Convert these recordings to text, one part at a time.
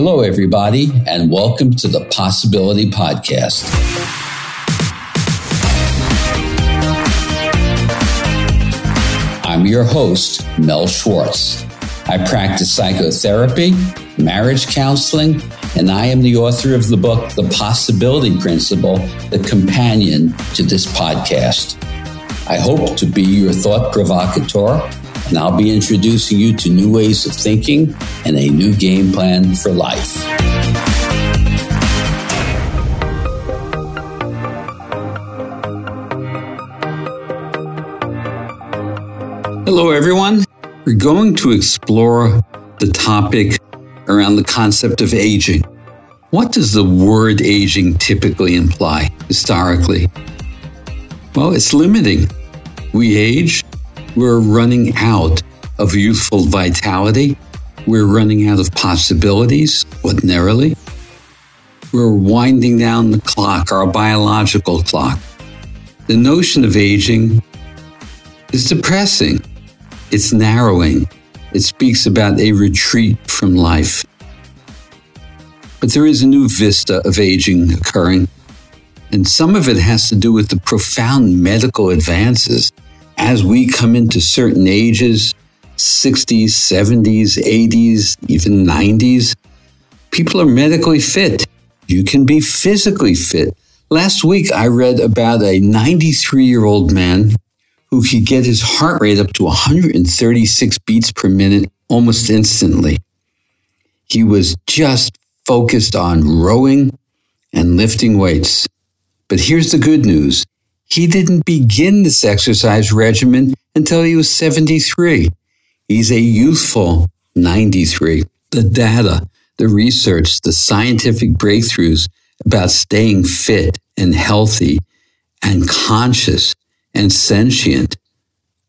Hello, everybody, and welcome to the Possibility Podcast. I'm your host, Mel Schwartz. I practice psychotherapy, marriage counseling, and I am the author of the book, The Possibility Principle, the companion to this podcast. I hope to be your thought provocateur, and I'll be introducing you to new ways of thinking and a new game plan for life. Hello, everyone. We're going to explore the topic around the concept of aging. What does the word aging typically imply historically? Well, it's limiting. We age, we're running out of youthful vitality, we're running out of possibilities, ordinarily. We're winding down the clock, our biological clock. The notion of aging is depressing. It's narrowing. It speaks about a retreat from life. But there is a new vista of aging occurring, and some of it has to do with the profound medical advances as we come into certain ages 60s, 70s, 80s, even 90s. People are medically fit. You can be physically fit. Last week, I read about a 93 year old man who could get his heart rate up to 136 beats per minute almost instantly. He was just focused on rowing and lifting weights. But here's the good news he didn't begin this exercise regimen until he was 73. He's a youthful 93. The data, the research, the scientific breakthroughs about staying fit and healthy and conscious and sentient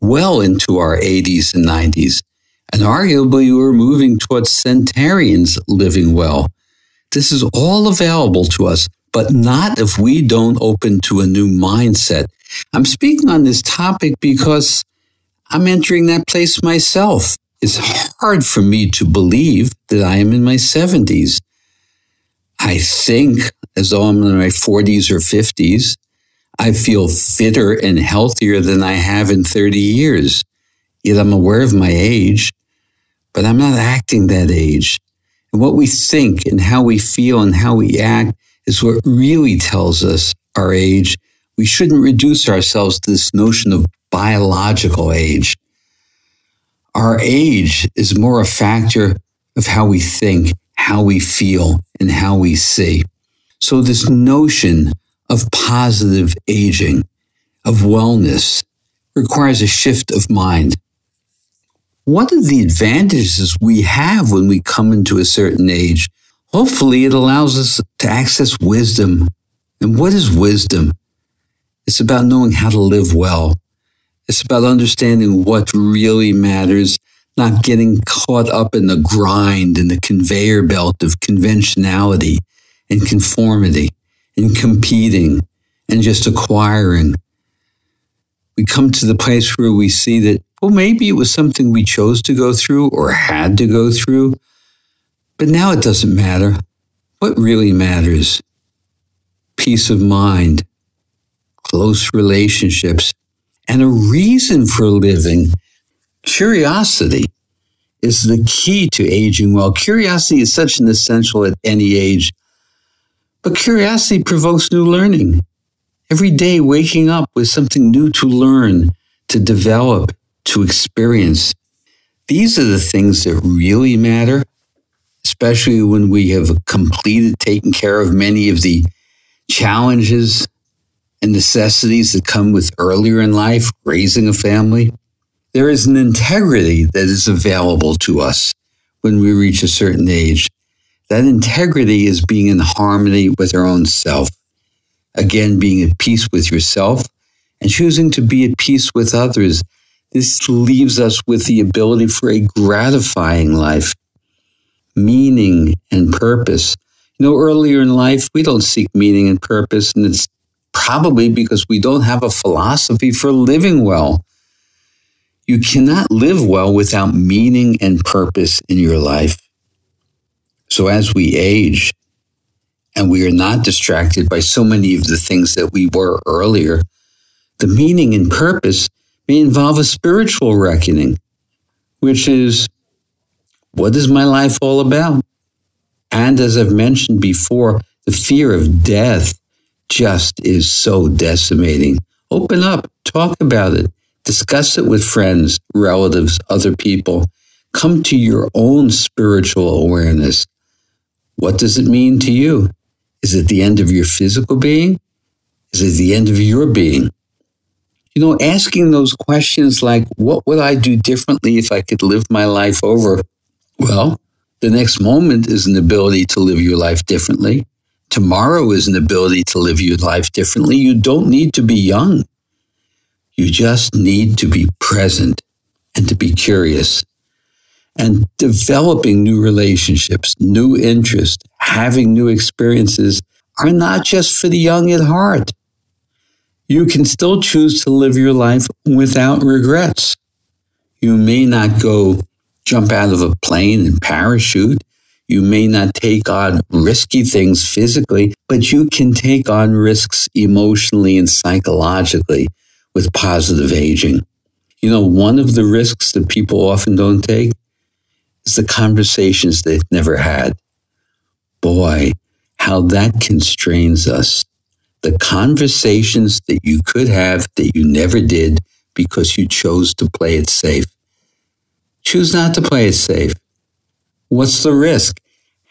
well into our 80s and 90s. And arguably, we're moving towards centenarians living well. This is all available to us, but not if we don't open to a new mindset. I'm speaking on this topic because I'm entering that place myself. It's hard for me to believe that I am in my 70s. I think as though I'm in my 40s or 50s. I feel fitter and healthier than I have in 30 years. Yet I'm aware of my age, but I'm not acting that age. And what we think and how we feel and how we act is what really tells us our age. We shouldn't reduce ourselves to this notion of biological age. Our age is more a factor of how we think, how we feel, and how we see. So, this notion of positive aging, of wellness, requires a shift of mind. What are the advantages we have when we come into a certain age? Hopefully, it allows us to access wisdom. And what is wisdom? It's about knowing how to live well. It's about understanding what really matters, not getting caught up in the grind and the conveyor belt of conventionality and conformity and competing and just acquiring. We come to the place where we see that, well, maybe it was something we chose to go through or had to go through, but now it doesn't matter. What really matters? Peace of mind, close relationships, and a reason for living. Curiosity is the key to aging well. Curiosity is such an essential at any age but curiosity provokes new learning. Every day, waking up with something new to learn, to develop, to experience. These are the things that really matter, especially when we have completed taking care of many of the challenges and necessities that come with earlier in life, raising a family. There is an integrity that is available to us when we reach a certain age. That integrity is being in harmony with our own self. Again, being at peace with yourself and choosing to be at peace with others. This leaves us with the ability for a gratifying life, meaning and purpose. You know, earlier in life, we don't seek meaning and purpose, and it's probably because we don't have a philosophy for living well. You cannot live well without meaning and purpose in your life. So as we age and we are not distracted by so many of the things that we were earlier, the meaning and purpose may involve a spiritual reckoning, which is what is my life all about? And as I've mentioned before, the fear of death just is so decimating. Open up, talk about it, discuss it with friends, relatives, other people. Come to your own spiritual awareness. What does it mean to you? Is it the end of your physical being? Is it the end of your being? You know, asking those questions like, what would I do differently if I could live my life over? Well, the next moment is an ability to live your life differently. Tomorrow is an ability to live your life differently. You don't need to be young. You just need to be present and to be curious. And developing new relationships, new interests, having new experiences are not just for the young at heart. You can still choose to live your life without regrets. You may not go jump out of a plane and parachute. You may not take on risky things physically, but you can take on risks emotionally and psychologically with positive aging. You know, one of the risks that people often don't take is the conversations they've never had. Boy, how that constrains us. The conversations that you could have that you never did because you chose to play it safe. Choose not to play it safe. What's the risk?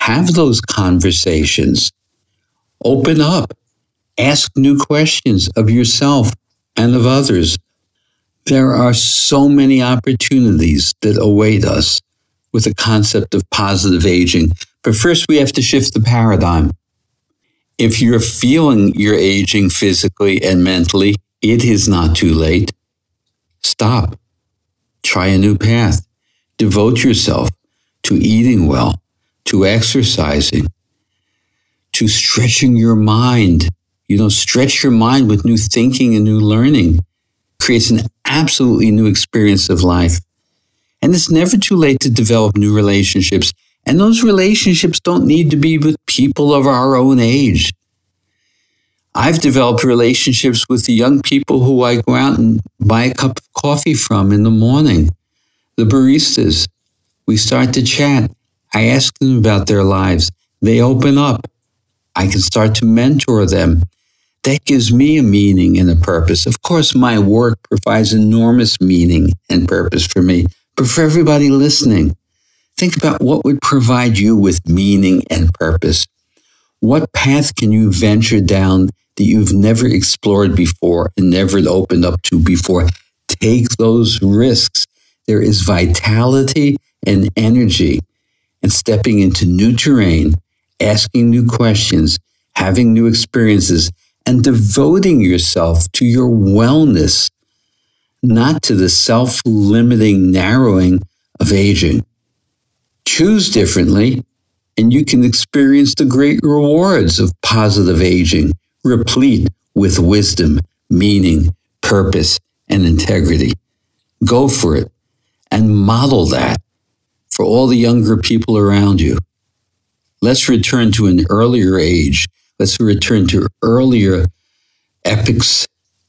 Have those conversations. Open up. Ask new questions of yourself and of others. There are so many opportunities that await us with the concept of positive aging. But first, we have to shift the paradigm. If you're feeling you're aging physically and mentally, it is not too late. Stop. Try a new path. Devote yourself to eating well, to exercising, to stretching your mind. You know, stretch your mind with new thinking and new learning creates an absolutely new experience of life. And it's never too late to develop new relationships. And those relationships don't need to be with people of our own age. I've developed relationships with the young people who I go out and buy a cup of coffee from in the morning the baristas. We start to chat. I ask them about their lives. They open up. I can start to mentor them. That gives me a meaning and a purpose. Of course, my work provides enormous meaning and purpose for me, but for everybody listening, think about what would provide you with meaning and purpose. What path can you venture down that you've never explored before and never opened up to before? Take those risks there is vitality and energy and stepping into new terrain, asking new questions, having new experiences, and devoting yourself to your wellness, not to the self limiting narrowing of aging. Choose differently, and you can experience the great rewards of positive aging, replete with wisdom, meaning, purpose, and integrity. Go for it and model that for all the younger people around you. Let's return to an earlier age. Let's return to earlier epics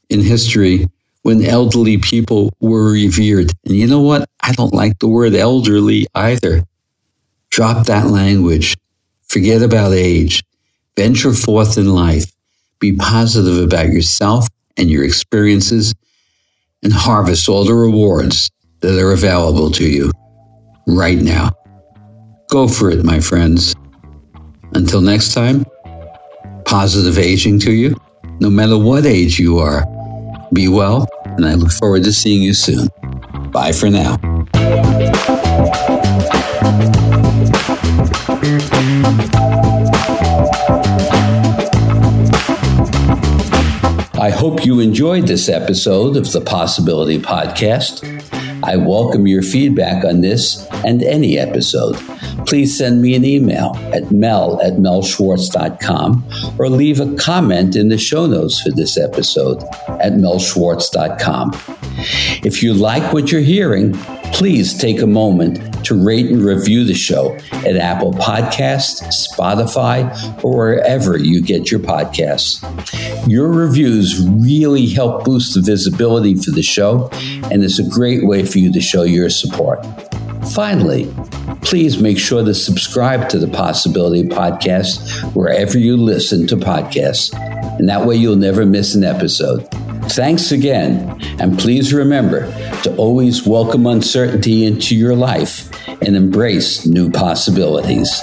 in history when elderly people were revered. And you know what? I don't like the word elderly either. Drop that language. Forget about age. Venture forth in life. Be positive about yourself and your experiences and harvest all the rewards that are available to you right now. Go for it, my friends. Until next time, positive aging to you, no matter what age you are. Be well, and I look forward to seeing you soon. Bye for now. I hope you enjoyed this episode of the Possibility Podcast. I welcome your feedback on this and any episode. Please send me an email at mel at melschwartz.com or leave a comment in the show notes for this episode at melschwartz.com. If you like what you're hearing, please take a moment to rate and review the show at Apple Podcasts, Spotify, or wherever you get your podcasts. Your reviews really help boost the visibility for the show, and it's a great way for you to show your support. Finally, please make sure to subscribe to the Possibility Podcast wherever you listen to podcasts, and that way you'll never miss an episode. Thanks again, and please remember to always welcome uncertainty into your life and embrace new possibilities.